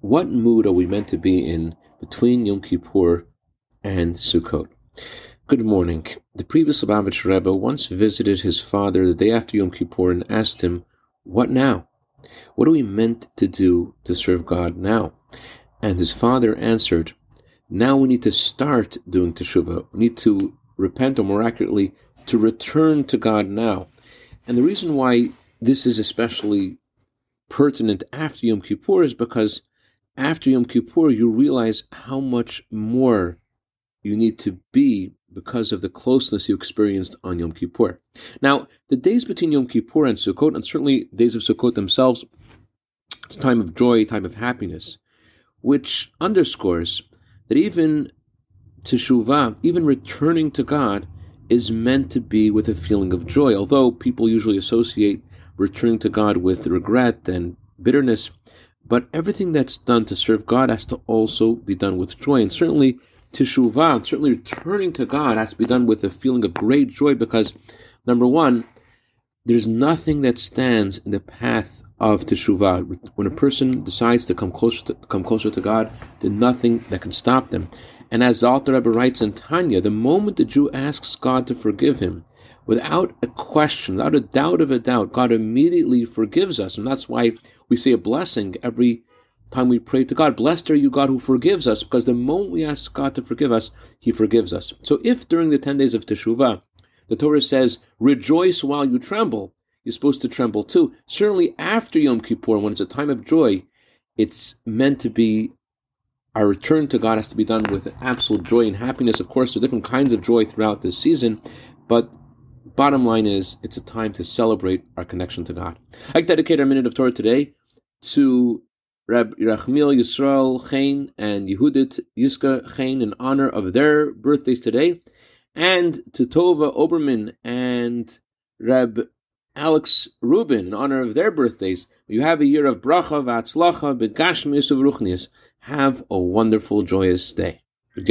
what mood are we meant to be in between Yom Kippur and Sukkot? Good morning. The previous Lubavitch Rebbe once visited his father the day after Yom Kippur and asked him, What now? What are we meant to do to serve God now? And his father answered, Now we need to start doing teshuvah. We need to repent, or more accurately, to return to God now. And the reason why this is especially pertinent after Yom Kippur is because after Yom Kippur you realize how much more you need to be because of the closeness you experienced on Yom Kippur. Now, the days between Yom Kippur and Sukkot, and certainly days of Sukkot themselves, it's a time of joy, a time of happiness, which underscores that even teshuvah, even returning to God, is meant to be with a feeling of joy. Although people usually associate returning to God with regret and bitterness, but everything that's done to serve God has to also be done with joy. And certainly teshuvah, certainly returning to God has to be done with a feeling of great joy because, number one, there's nothing that stands in the path of teshuvah. When a person decides to come closer to come closer to God, there's nothing that can stop them. And as the Alter Rebbe writes in Tanya, the moment the Jew asks God to forgive him, without a question, without a doubt of a doubt, God immediately forgives us. And that's why we say a blessing every time we pray to God. Blessed are you, God, who forgives us, because the moment we ask God to forgive us, He forgives us. So if during the 10 days of Teshuvah, the Torah says, rejoice while you tremble, you're supposed to tremble too. Certainly after Yom Kippur, when it's a time of joy, it's meant to be our return to God has to be done with absolute joy and happiness. Of course, there are different kinds of joy throughout this season, but bottom line is it's a time to celebrate our connection to God. I dedicate our minute of Torah today to Reb Rachmiel Yisrael Chain and Yehudit Yuska Chain in honor of their birthdays today, and to Tova Oberman and Reb Alex Rubin in honor of their birthdays. You have a year of bracha, v'atzlacha, begashmis, ruchnias. Have a wonderful, joyous day. Good